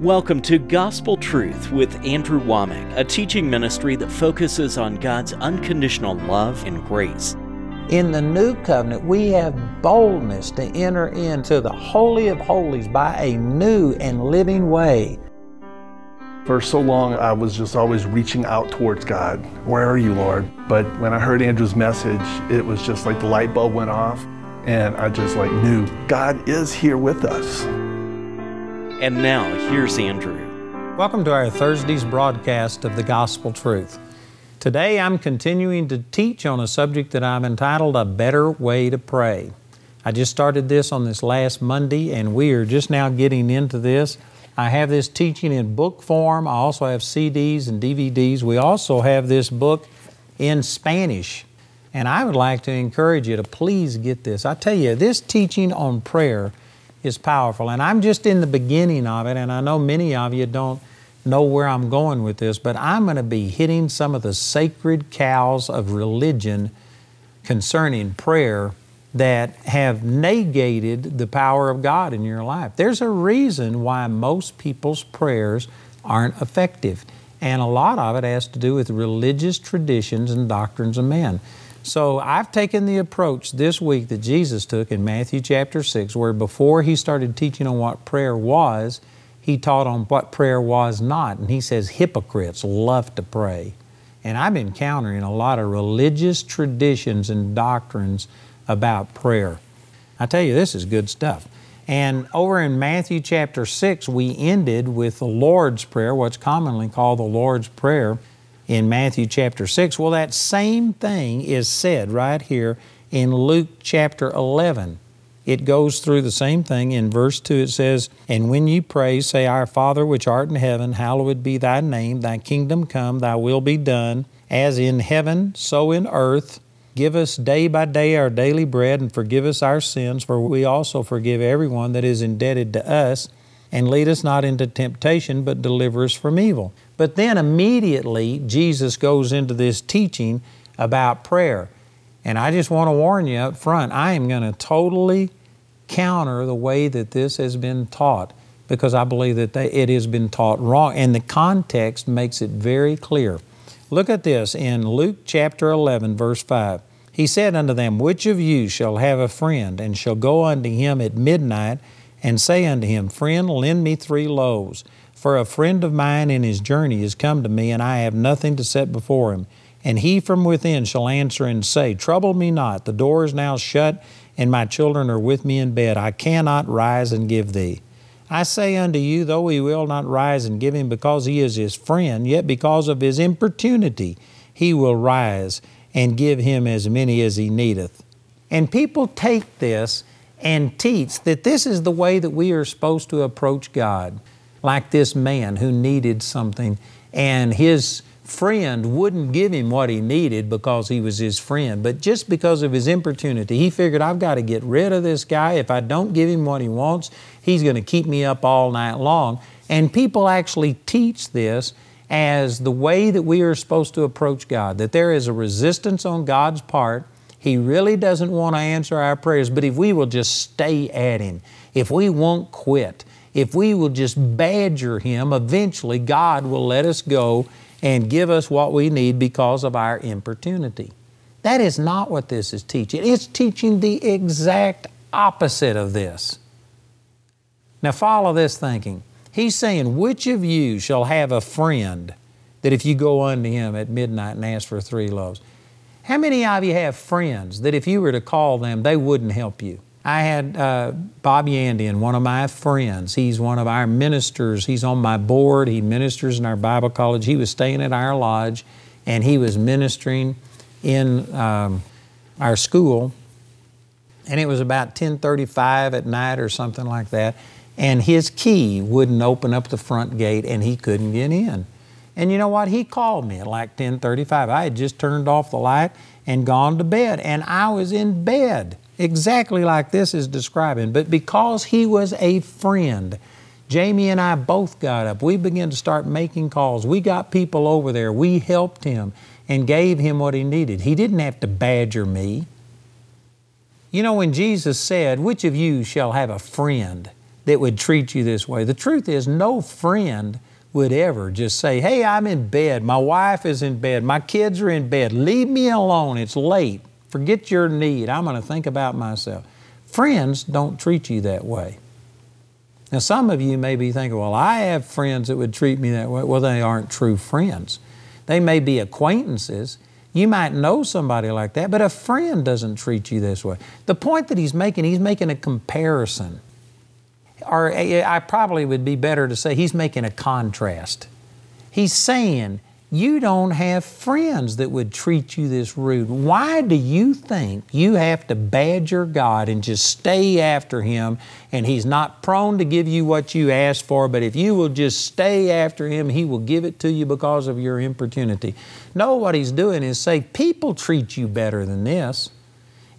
Welcome to Gospel Truth with Andrew Wommack, a teaching ministry that focuses on God's unconditional love and grace. In the new covenant, we have boldness to enter into the Holy of Holies by a new and living way. For so long, I was just always reaching out towards God. Where are you, Lord? But when I heard Andrew's message, it was just like the light bulb went off, and I just like knew God is here with us. And now, here's Andrew. Welcome to our Thursday's broadcast of the Gospel Truth. Today I'm continuing to teach on a subject that I'm entitled A Better Way to Pray. I just started this on this last Monday, and we are just now getting into this. I have this teaching in book form. I also have CDs and DVDs. We also have this book in Spanish. And I would like to encourage you to please get this. I tell you, this teaching on prayer is powerful. And I'm just in the beginning of it, and I know many of you don't know where I'm going with this, but I'm going to be hitting some of the sacred cows of religion concerning prayer that have negated the power of God in your life. There's a reason why most people's prayers aren't effective, and a lot of it has to do with religious traditions and doctrines of men. So I've taken the approach this week that Jesus took in Matthew chapter 6, where before he started teaching on what prayer was, he taught on what prayer was not. And he says hypocrites love to pray. And I'm encountering a lot of religious traditions and doctrines about prayer. I tell you, this is good stuff. And over in Matthew chapter 6, we ended with the Lord's Prayer, what's commonly called the Lord's Prayer in Matthew chapter 6. Well, that same thing is said right here in Luke chapter 11. It goes through the same thing. In verse 2, it says, And when you pray, say, Our Father which art in heaven, hallowed be thy name, thy kingdom come, thy will be done, as in heaven, so in earth. Give us day by day our daily bread, and forgive us our sins, for we also forgive everyone that is indebted to us. And lead us not into temptation, but deliver us from evil. But then immediately Jesus goes into this teaching about prayer. And I just want to warn you up front, I am going to totally counter the way that this has been taught because I believe that they, it has been taught wrong. And the context makes it very clear. Look at this in Luke chapter 11, verse 5. He said unto them, Which of you shall have a friend, and shall go unto him at midnight, and say unto him, Friend, lend me three loaves? For a friend of mine in his journey is come to me, and I have nothing to set before him. And he from within shall answer and say, Trouble me not, the door is now shut, and my children are with me in bed. I cannot rise and give thee. I say unto you, though he will not rise and give him because he is his friend, yet because of his importunity he will rise and give him as many as he needeth. And people take this and teach that this is the way that we are supposed to approach God like this man who needed something, and his friend wouldn't give him what he needed because he was his friend, but just because of his importunity, he figured, I've got to get rid of this guy. If I don't give him what he wants, he's going to keep me up all night long. And people actually teach this as the way that we are supposed to approach God, that there is a resistance on God's part. He really doesn't want to answer our prayers, but if we will just stay at Him, if we won't quit, if we will just badger Him, eventually God will let us go and give us what we need because of our importunity. That is not what this is teaching. It's teaching the exact opposite of this. Now, follow this thinking. He's saying, Which of you shall have a friend that if you go unto him at midnight and ask for three loaves? How many of you have friends that if you were to call them, they wouldn't help you? I had uh, Bob Yandian, one of my friends. He's one of our ministers. He's on my board. He ministers in our Bible college. He was staying at our lodge, and he was ministering in um, our school. And it was about 10:35 at night or something like that. And his key wouldn't open up the front gate, and he couldn't get in. And you know what? He called me at like 10:35. I had just turned off the light and gone to bed, and I was in bed exactly like this is describing. But because he was a friend, Jamie and I both got up. We began to start making calls. We got people over there. We helped him and gave him what he needed. He didn't have to badger me. You know, when Jesus said, Which of you shall have a friend that would treat you this way. The truth is, no friend would ever just say, Hey, I'm in bed. My wife is in bed. My kids are in bed. Leave me alone. It's late. Forget your need. I'm going to think about myself. Friends don't treat you that way. Now, some of you may be thinking, Well, I have friends that would treat me that way. Well, they aren't true friends. They may be acquaintances. You might know somebody like that, but a friend doesn't treat you this way. The point that he's making, he's making a comparison or eh, I probably would be better to say he's making a contrast. He's saying, You don't have friends that would treat you this rude. Why do you think you have to badger God and just stay after Him and He's not prone to give you what you ask for, but if you will just stay after Him, He will give it to you because of your importunity? No, what He's doing is say, People treat you better than this.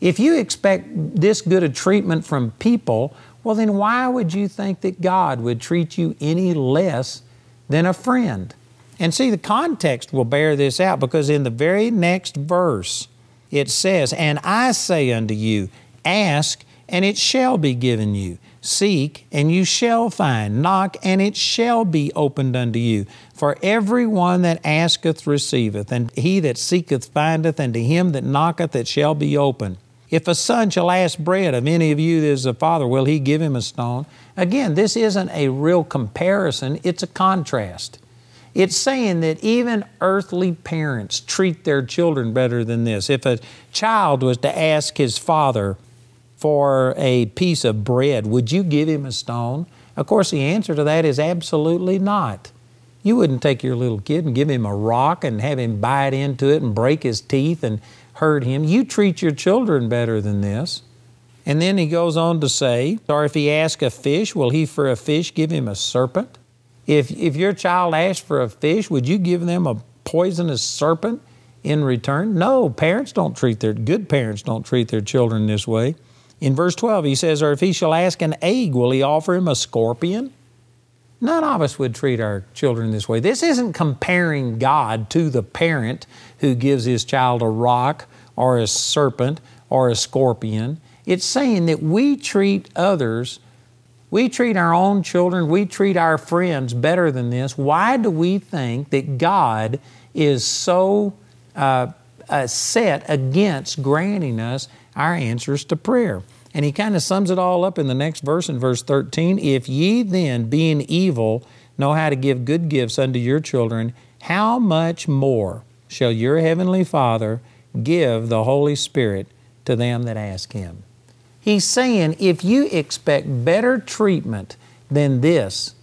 If you expect this good a treatment from people, well, then why would you think that God would treat you any less than a friend? And see, the context will bear this out because in the very next verse it says, And I say unto you, Ask, and it shall be given you. Seek, and you shall find. Knock, and it shall be opened unto you. For every one that asketh receiveth, and he that seeketh findeth, and to him that knocketh it shall be opened. If a son shall ask bread of any of you that is a father, will he give him a stone? Again, this isn't a real comparison, it's a contrast. It's saying that even earthly parents treat their children better than this. If a child was to ask his father for a piece of bread, would you give him a stone? Of course, the answer to that is absolutely not. You wouldn't take your little kid and give him a rock and have him bite into it and break his teeth and hurt him. You treat your children better than this. And then he goes on to say, or if he ask a fish, will he for a fish give him a serpent? If, if your child asked for a fish, would you give them a poisonous serpent in return? No, parents don't treat their, good parents don't treat their children this way. In verse 12, he says, Or if he shall ask an egg, will he offer him a scorpion? None of us would treat our children this way. This isn't comparing God to the parent who gives his child a rock or a serpent or a scorpion. It's saying that we treat others, we treat our own children, we treat our friends better than this. Why do we think that God is so uh, uh, set against granting us our answers to prayer? And he kind of sums it all up in the next verse, in verse 13. If ye then, being evil, know how to give good gifts unto your children, how much more shall your heavenly Father give the Holy Spirit to them that ask Him? He's saying if you expect better treatment than this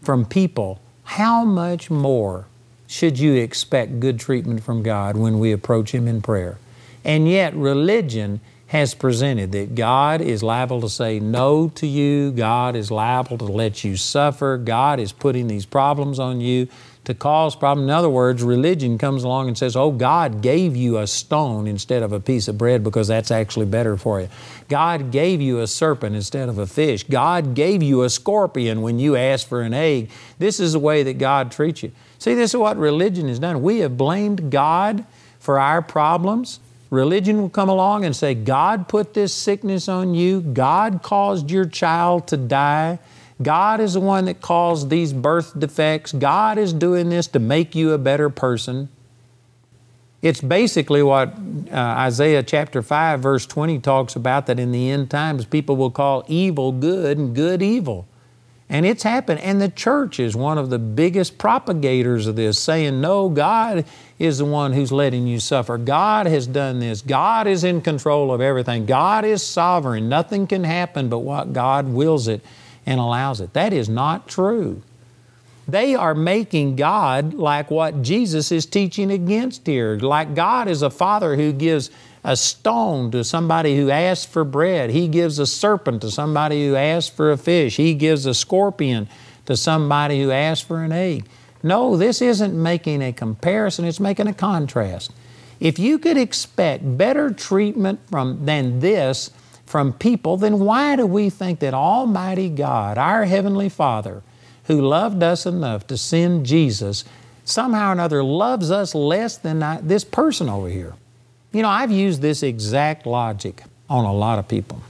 from people, how much more should you expect good treatment from God when we approach Him in prayer? And yet, religion has presented that God is liable to say no to you, God is liable to let you suffer, God is putting these problems on you to cause problems. In other words, religion comes along and says, Oh, God gave you a stone instead of a piece of bread because that's actually better for you. God gave you a serpent instead of a fish. God gave you a scorpion when you asked for an egg. This is the way that God treats you. See, this is what religion has done. We have blamed God for our problems. Religion will come along and say, God put this sickness on you, God caused your child to die. God is the one that caused these birth defects. God is doing this to make you a better person. It's basically what uh, Isaiah chapter 5, verse 20 talks about that in the end times people will call evil good and good evil. And it's happened. And the church is one of the biggest propagators of this, saying, No, God is the one who's letting you suffer. God has done this. God is in control of everything. God is sovereign. Nothing can happen but what God wills it and allows it. That is not true. They are making God like what Jesus is teaching against here. Like God is a father who gives a stone to somebody who asks for bread. He gives a serpent to somebody who asks for a fish. He gives a scorpion to somebody who asks for an egg. No, this isn't making a comparison, it's making a contrast. If you could expect better treatment from, than this from people, then why do we think that Almighty God, our Heavenly Father, who loved us enough to send Jesus, somehow or another loves us less than I, this person over here? You know, I've used this exact logic on a lot of people.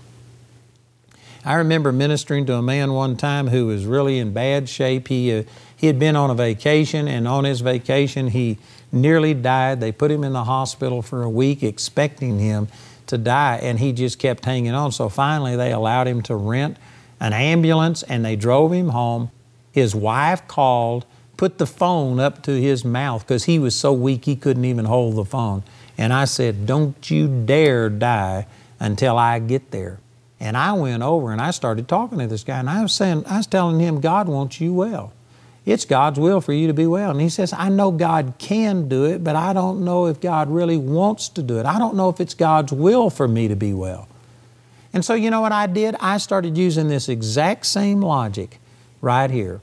I remember ministering to a man one time who was really in bad shape. He, uh, he had been on a vacation, and on his vacation, he nearly died. They put him in the hospital for a week, expecting him to die, and he just kept hanging on. So finally, they allowed him to rent an ambulance and they drove him home. His wife called, put the phone up to his mouth because he was so weak he couldn't even hold the phone. And I said, Don't you dare die until I get there. And I went over and I started talking to this guy, and I was saying, I was telling him, God wants you well. It's God's will for you to be well. And he says, I know God can do it, but I don't know if God really wants to do it. I don't know if it's God's will for me to be well. And so, you know what I did? I started using this exact same logic right here.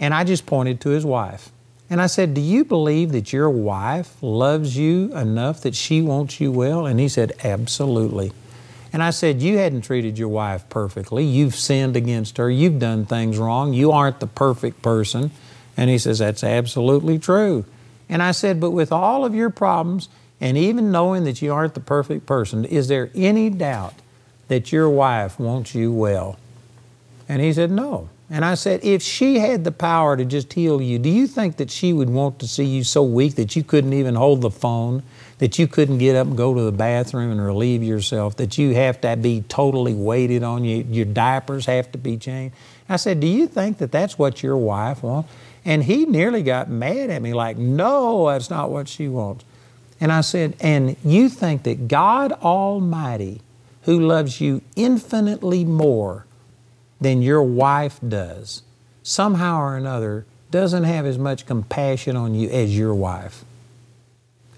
And I just pointed to his wife. And I said, Do you believe that your wife loves you enough that she wants you well? And he said, Absolutely. And I said, You hadn't treated your wife perfectly. You've sinned against her. You've done things wrong. You aren't the perfect person. And he says, That's absolutely true. And I said, But with all of your problems, and even knowing that you aren't the perfect person, is there any doubt that your wife wants you well? And he said, No. And I said, If she had the power to just heal you, do you think that she would want to see you so weak that you couldn't even hold the phone? That you couldn't get up and go to the bathroom and relieve yourself, that you have to be totally waited on you, your diapers have to be changed. I said, Do you think that that's what your wife wants? And he nearly got mad at me, like, No, that's not what she wants. And I said, And you think that God Almighty, who loves you infinitely more than your wife does, somehow or another, doesn't have as much compassion on you as your wife.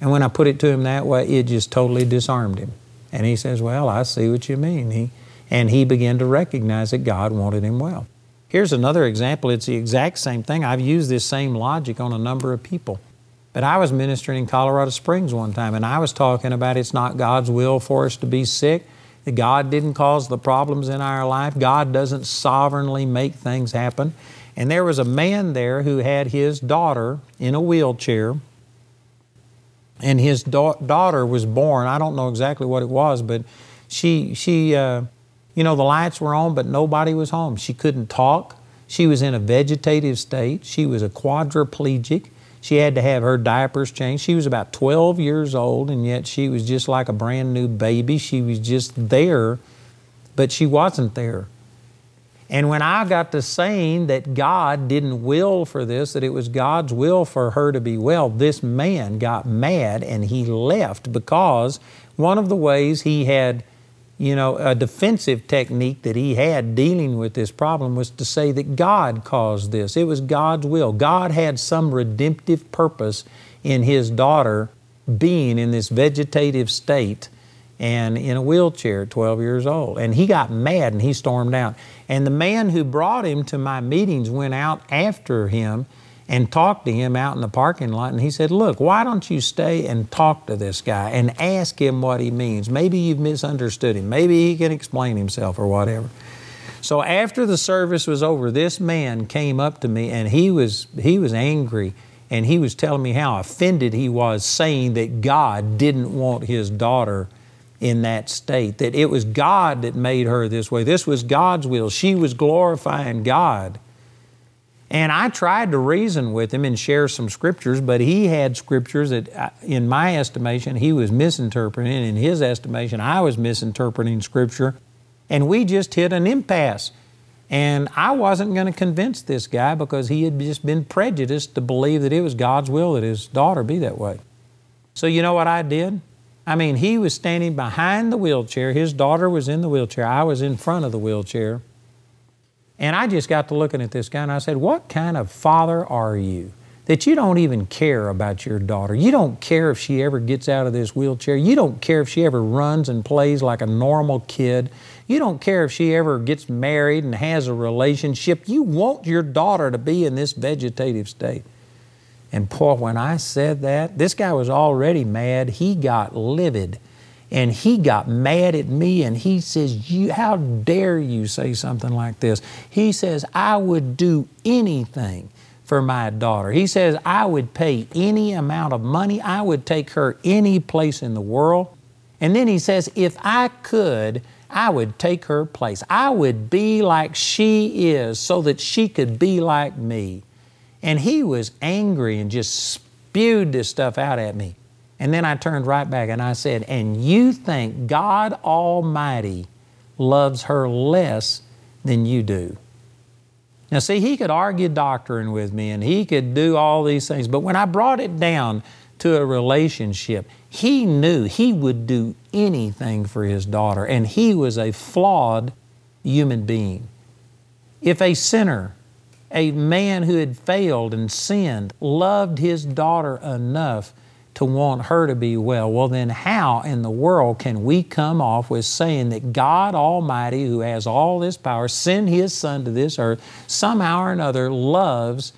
And when I put it to him that way, it just totally disarmed him. And he says, Well, I see what you mean. He, and he began to recognize that God wanted him well. Here's another example. It's the exact same thing. I've used this same logic on a number of people. But I was ministering in Colorado Springs one time, and I was talking about it's not God's will for us to be sick, that God didn't cause the problems in our life, God doesn't sovereignly make things happen. And there was a man there who had his daughter in a wheelchair and his da- daughter was born. I don't know exactly what it was, but she she uh, you know the lights were on, but nobody was home. She couldn't talk. She was in a vegetative state. She was a quadriplegic. She had to have her diapers changed. She was about 12 years old, and yet she was just like a brand new baby. She was just there, but she wasn't there. And when I got to saying that God didn't will for this, that it was God's will for her to be well, this man got mad and he left because one of the ways he had, you know, a defensive technique that he had dealing with this problem was to say that God caused this. It was God's will. God had some redemptive purpose in his daughter being in this vegetative state and in a wheelchair at 12 years old. And he got mad and he stormed out. And the man who brought him to my meetings went out after him and talked to him out in the parking lot. And he said, Look, why don't you stay and talk to this guy and ask him what he means? Maybe you've misunderstood him. Maybe he can explain himself or whatever. So after the service was over, this man came up to me and he was, he was angry and he was telling me how offended he was saying that God didn't want his daughter in that state, that it was God that made her this way. This was God's will. She was glorifying God. And I tried to reason with him and share some scriptures, but he had scriptures that, uh, in my estimation, he was misinterpreting. In his estimation, I was misinterpreting scripture. And we just hit an impasse. And I wasn't going to convince this guy because he had just been prejudiced to believe that it was God's will that his daughter be that way. So, you know what I did? I mean, he was standing behind the wheelchair. His daughter was in the wheelchair. I was in front of the wheelchair. And I just got to looking at this guy and I said, What kind of father are you that you don't even care about your daughter? You don't care if she ever gets out of this wheelchair. You don't care if she ever runs and plays like a normal kid. You don't care if she ever gets married and has a relationship. You want your daughter to be in this vegetative state. And boy, when I said that, this guy was already mad. He got livid. And he got mad at me and he says, you, How dare you say something like this? He says, I would do anything for my daughter. He says, I would pay any amount of money, I would take her any place in the world. And then he says, If I could, I would take her place. I would be like she is so that she could be like me. And he was angry and just spewed this stuff out at me. And then I turned right back and I said, And you think God Almighty loves her less than you do? Now, see, he could argue doctrine with me and he could do all these things, but when I brought it down to a relationship, he knew he would do anything for his daughter, and he was a flawed human being. If a sinner, a man who had failed and sinned, loved his daughter enough to want her to be well. Well, then, how in the world can we come off with saying that God Almighty, who has all this power, sent His Son to this earth, somehow or another loves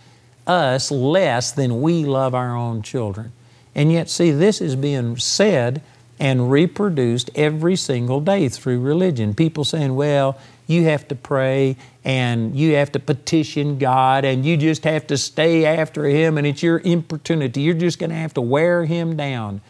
us less than we love our own children? And yet, see, this is being said and reproduced every single day through religion. People saying, well, you have to pray and you have to petition God and you just have to stay after Him and it's your importunity. You're just going to have to wear Him down.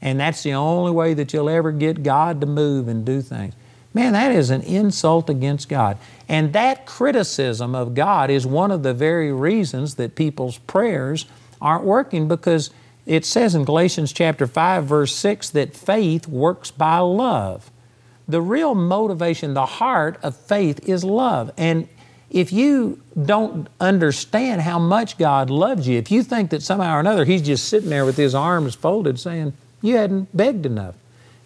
And that's the only way that you'll ever get God to move and do things. Man, that is an insult against God. And that criticism of God is one of the very reasons that people's prayers aren't working because it says in Galatians chapter 5 verse 6 that faith works by love. The real motivation, the heart of faith is love. And if you don't understand how much God loves you, if you think that somehow or another He's just sitting there with His arms folded saying, You hadn't begged enough,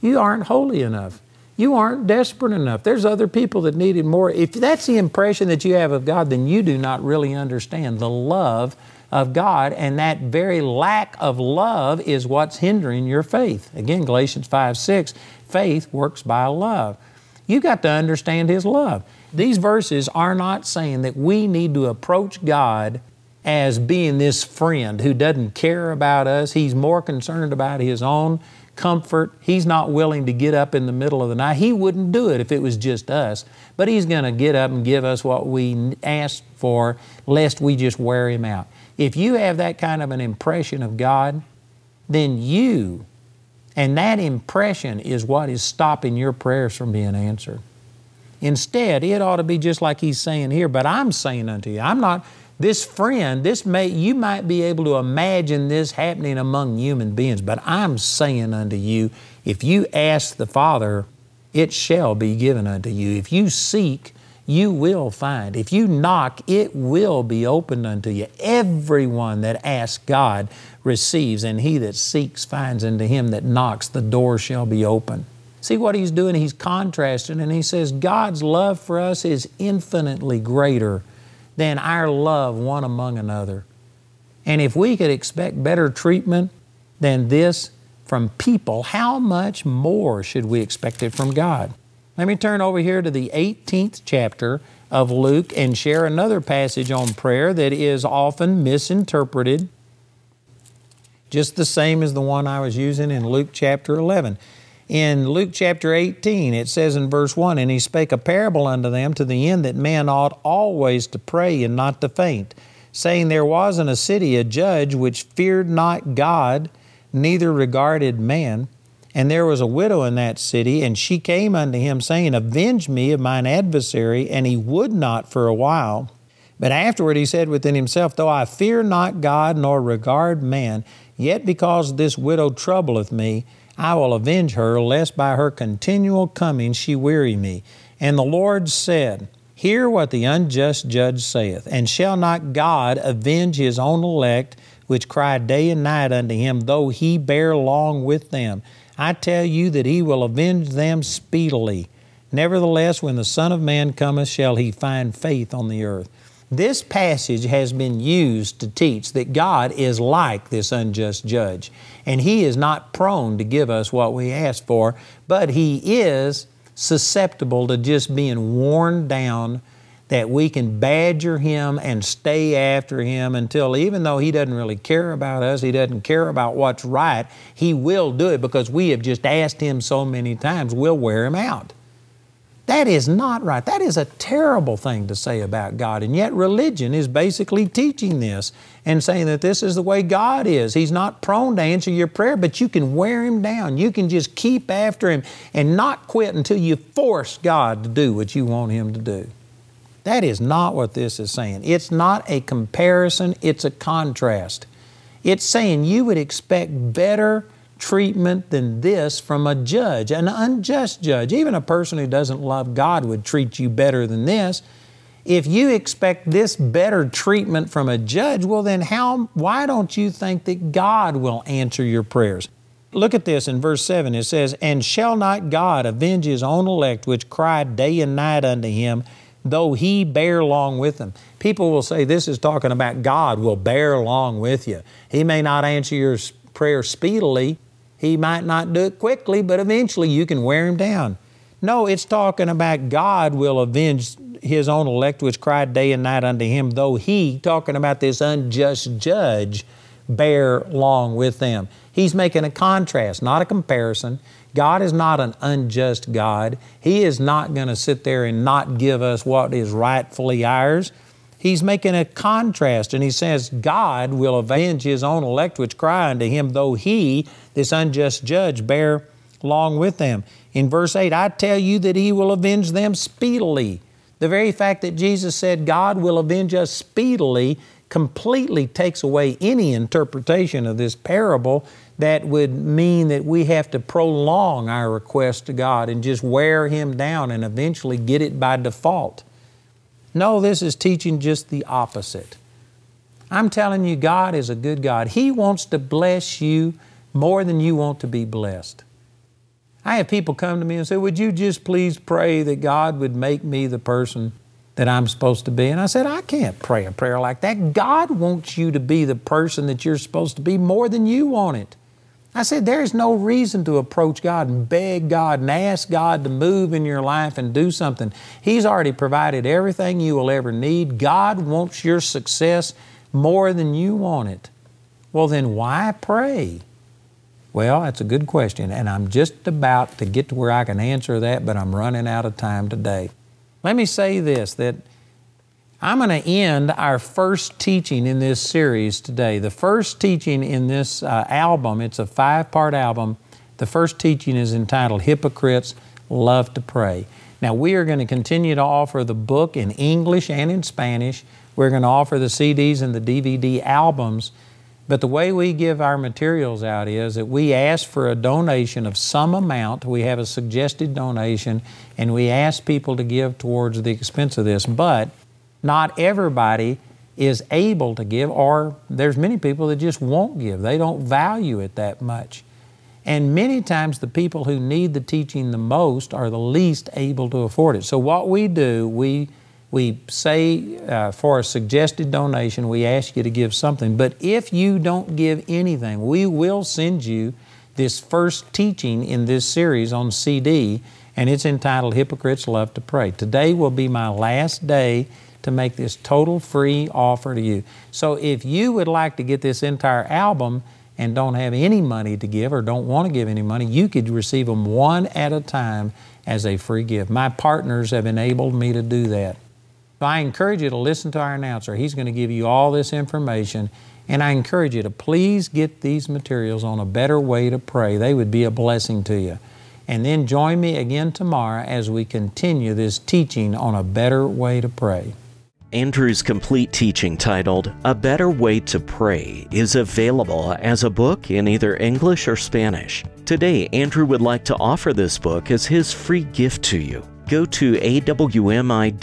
you aren't holy enough, you aren't desperate enough, there's other people that needed more. If that's the impression that you have of God, then you do not really understand the love of God, and that very lack of love is what's hindering your faith. Again, Galatians 5 6 faith works by love. You've got to understand His love. These verses are not saying that we need to approach God as being this friend who doesn't care about us. He's more concerned about His own comfort. He's not willing to get up in the middle of the night. He wouldn't do it if it was just us, but He's going to get up and give us what we ask for, lest we just wear Him out. If you have that kind of an impression of God, then you and that impression is what is stopping your prayers from being answered. Instead, it ought to be just like he's saying here, but I'm saying unto you, I'm not this friend, this may you might be able to imagine this happening among human beings, but I'm saying unto you, if you ask the Father, it shall be given unto you. If you seek, you will find. If you knock, it will be opened unto you. Everyone that asks God receives, and he that seeks finds, and to him that knocks, the door shall be open. See what he's doing? He's contrasting, and he says, God's love for us is infinitely greater than our love one among another. And if we could expect better treatment than this from people, how much more should we expect it from God? Let me turn over here to the 18th chapter of Luke and share another passage on prayer that is often misinterpreted, just the same as the one I was using in Luke chapter 11. In Luke chapter 18, it says in verse 1 And he spake a parable unto them to the end that men ought always to pray and not to faint, saying, There was in a city a judge which feared not God, neither regarded man. And there was a widow in that city, and she came unto him, saying, Avenge me of mine adversary. And he would not for a while. But afterward he said within himself, Though I fear not God nor regard man, yet because this widow troubleth me, I will avenge her, lest by her continual coming she weary me. And the Lord said, Hear what the unjust judge saith, and shall not God avenge his own elect, which cry day and night unto him, though he bear long with them? I tell you that he will avenge them speedily. Nevertheless, when the Son of Man cometh, shall he find faith on the earth. This passage has been used to teach that God is like this unjust judge, and He is not prone to give us what we ask for, but He is susceptible to just being worn down that we can badger him and stay after him until even though he doesn't really care about us, he doesn't care about what's right, he will do it because we have just asked him so many times, we'll wear him out. That is not right. That is a terrible thing to say about God. And yet, religion is basically teaching this and saying that this is the way God is. He's not prone to answer your prayer, but you can wear Him down. You can just keep after Him and not quit until you force God to do what you want Him to do. That is not what this is saying. It's not a comparison, it's a contrast. It's saying you would expect better treatment than this from a judge, an unjust judge. Even a person who doesn't love God would treat you better than this. If you expect this better treatment from a judge, well then how why don't you think that God will answer your prayers? Look at this in verse 7. It says, And shall not God avenge his own elect which cry day and night unto him, though he bear long with them? People will say this is talking about God will bear along with you. He may not answer your prayer speedily, he might not do it quickly, but eventually you can wear him down. No, it's talking about God will avenge his own elect which cried day and night unto him, though he, talking about this unjust judge, bear long with them. He's making a contrast, not a comparison. God is not an unjust God. He is not going to sit there and not give us what is rightfully ours. He's making a contrast and he says, God will avenge his own elect which cry unto him, though he, this unjust judge, bear long with them. In verse 8, I tell you that he will avenge them speedily. The very fact that Jesus said God will avenge us speedily completely takes away any interpretation of this parable that would mean that we have to prolong our request to God and just wear Him down and eventually get it by default. No, this is teaching just the opposite. I'm telling you, God is a good God. He wants to bless you more than you want to be blessed. I have people come to me and say, Would you just please pray that God would make me the person that I'm supposed to be? And I said, I can't pray a prayer like that. God wants you to be the person that you're supposed to be more than you want it. I said, there is no reason to approach God and beg God and ask God to move in your life and do something. He's already provided everything you will ever need. God wants your success more than you want it. Well, then why pray? Well, that's a good question, and I'm just about to get to where I can answer that, but I'm running out of time today. Let me say this that I'm going to end our first teaching in this series today. The first teaching in this uh, album, it's a five part album. The first teaching is entitled Hypocrites Love to Pray. Now, we are going to continue to offer the book in English and in Spanish. We're going to offer the CDs and the DVD albums. But the way we give our materials out is that we ask for a donation of some amount. We have a suggested donation, and we ask people to give towards the expense of this. But not everybody is able to give, or there's many people that just won't give. They don't value it that much. And many times the people who need the teaching the most are the least able to afford it. So what we do, we we say uh, for a suggested donation, we ask you to give something. But if you don't give anything, we will send you this first teaching in this series on CD, and it's entitled Hypocrites Love to Pray. Today will be my last day to make this total free offer to you. So if you would like to get this entire album and don't have any money to give or don't want to give any money, you could receive them one at a time as a free gift. My partners have enabled me to do that. So I encourage you to listen to our announcer. He's going to give you all this information. And I encourage you to please get these materials on a better way to pray. They would be a blessing to you. And then join me again tomorrow as we continue this teaching on a better way to pray. Andrew's complete teaching titled A Better Way to Pray is available as a book in either English or Spanish. Today, Andrew would like to offer this book as his free gift to you. Go to awmi.net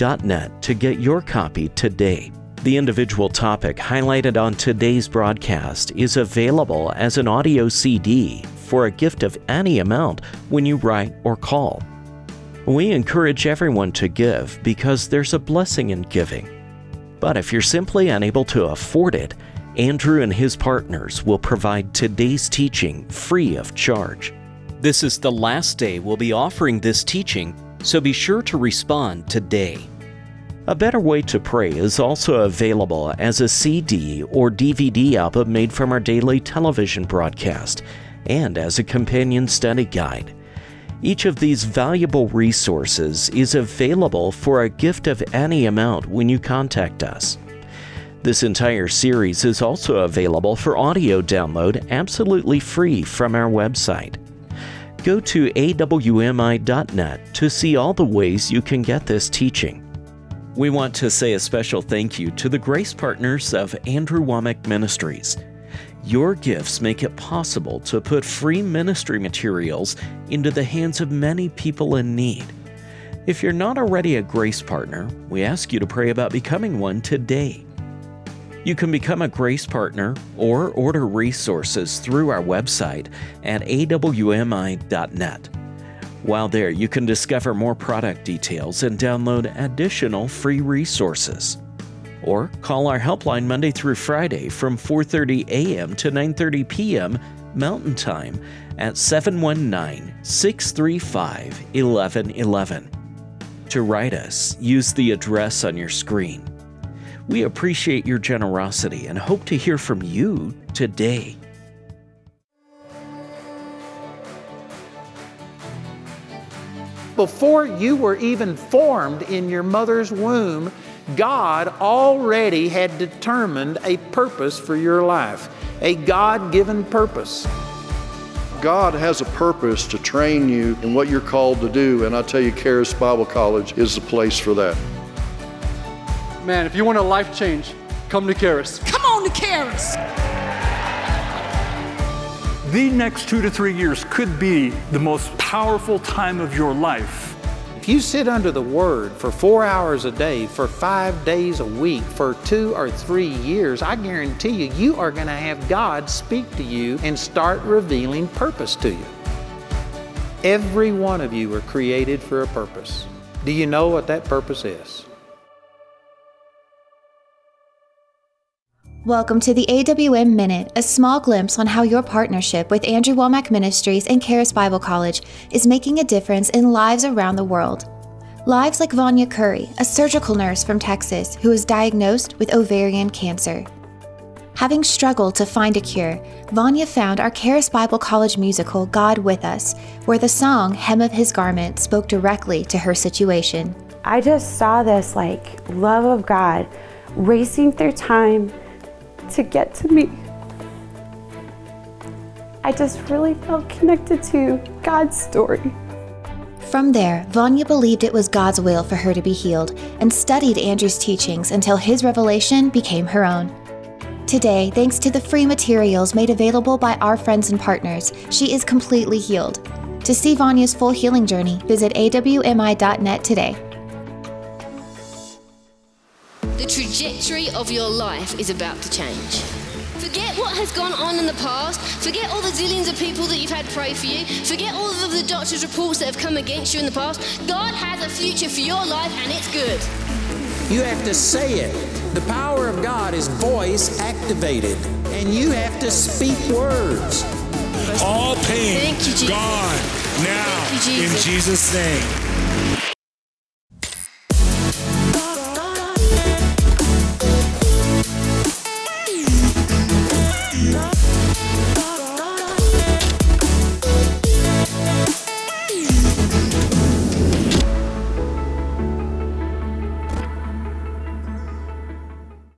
to get your copy today. The individual topic highlighted on today's broadcast is available as an audio CD for a gift of any amount when you write or call. We encourage everyone to give because there's a blessing in giving. But if you're simply unable to afford it, Andrew and his partners will provide today's teaching free of charge. This is the last day we'll be offering this teaching, so be sure to respond today. A Better Way to Pray is also available as a CD or DVD album made from our daily television broadcast and as a companion study guide. Each of these valuable resources is available for a gift of any amount when you contact us. This entire series is also available for audio download absolutely free from our website. Go to awmi.net to see all the ways you can get this teaching. We want to say a special thank you to the grace partners of Andrew Wommack Ministries. Your gifts make it possible to put free ministry materials into the hands of many people in need. If you're not already a grace partner, we ask you to pray about becoming one today. You can become a Grace Partner or order resources through our website at awmi.net. While there, you can discover more product details and download additional free resources. Or call our helpline Monday through Friday from 4:30 a.m. to 9:30 p.m. Mountain Time at 719-635-1111. To write us, use the address on your screen. We appreciate your generosity and hope to hear from you today. Before you were even formed in your mother's womb, God already had determined a purpose for your life, a God given purpose. God has a purpose to train you in what you're called to do, and I tell you, Charis Bible College is the place for that. Man, if you want a life change, come to Charis. Come on to Charis. The next two to three years could be the most powerful time of your life. If you sit under the Word for four hours a day, for five days a week, for two or three years, I guarantee you, you are going to have God speak to you and start revealing purpose to you. Every one of you are created for a purpose. Do you know what that purpose is? Welcome to the AWM Minute, a small glimpse on how your partnership with Andrew Wommack Ministries and Charis Bible College is making a difference in lives around the world. Lives like Vanya Curry, a surgical nurse from Texas who was diagnosed with ovarian cancer. Having struggled to find a cure, Vanya found our Charis Bible College musical God With Us, where the song Hem of His Garment spoke directly to her situation. I just saw this like love of God racing through time to get to me. I just really felt connected to God's story. From there, Vanya believed it was God's will for her to be healed and studied Andrew's teachings until his revelation became her own. Today, thanks to the free materials made available by our friends and partners, she is completely healed. To see Vanya's full healing journey, visit awmi.net today. Trajectory of your life is about to change. Forget what has gone on in the past. Forget all the zillions of people that you've had pray for you. Forget all of the doctor's reports that have come against you in the past. God has a future for your life and it's good. You have to say it. The power of God is voice activated, and you have to speak words. All pain Thank you, Jesus. gone now Thank you, Jesus. in Jesus' name.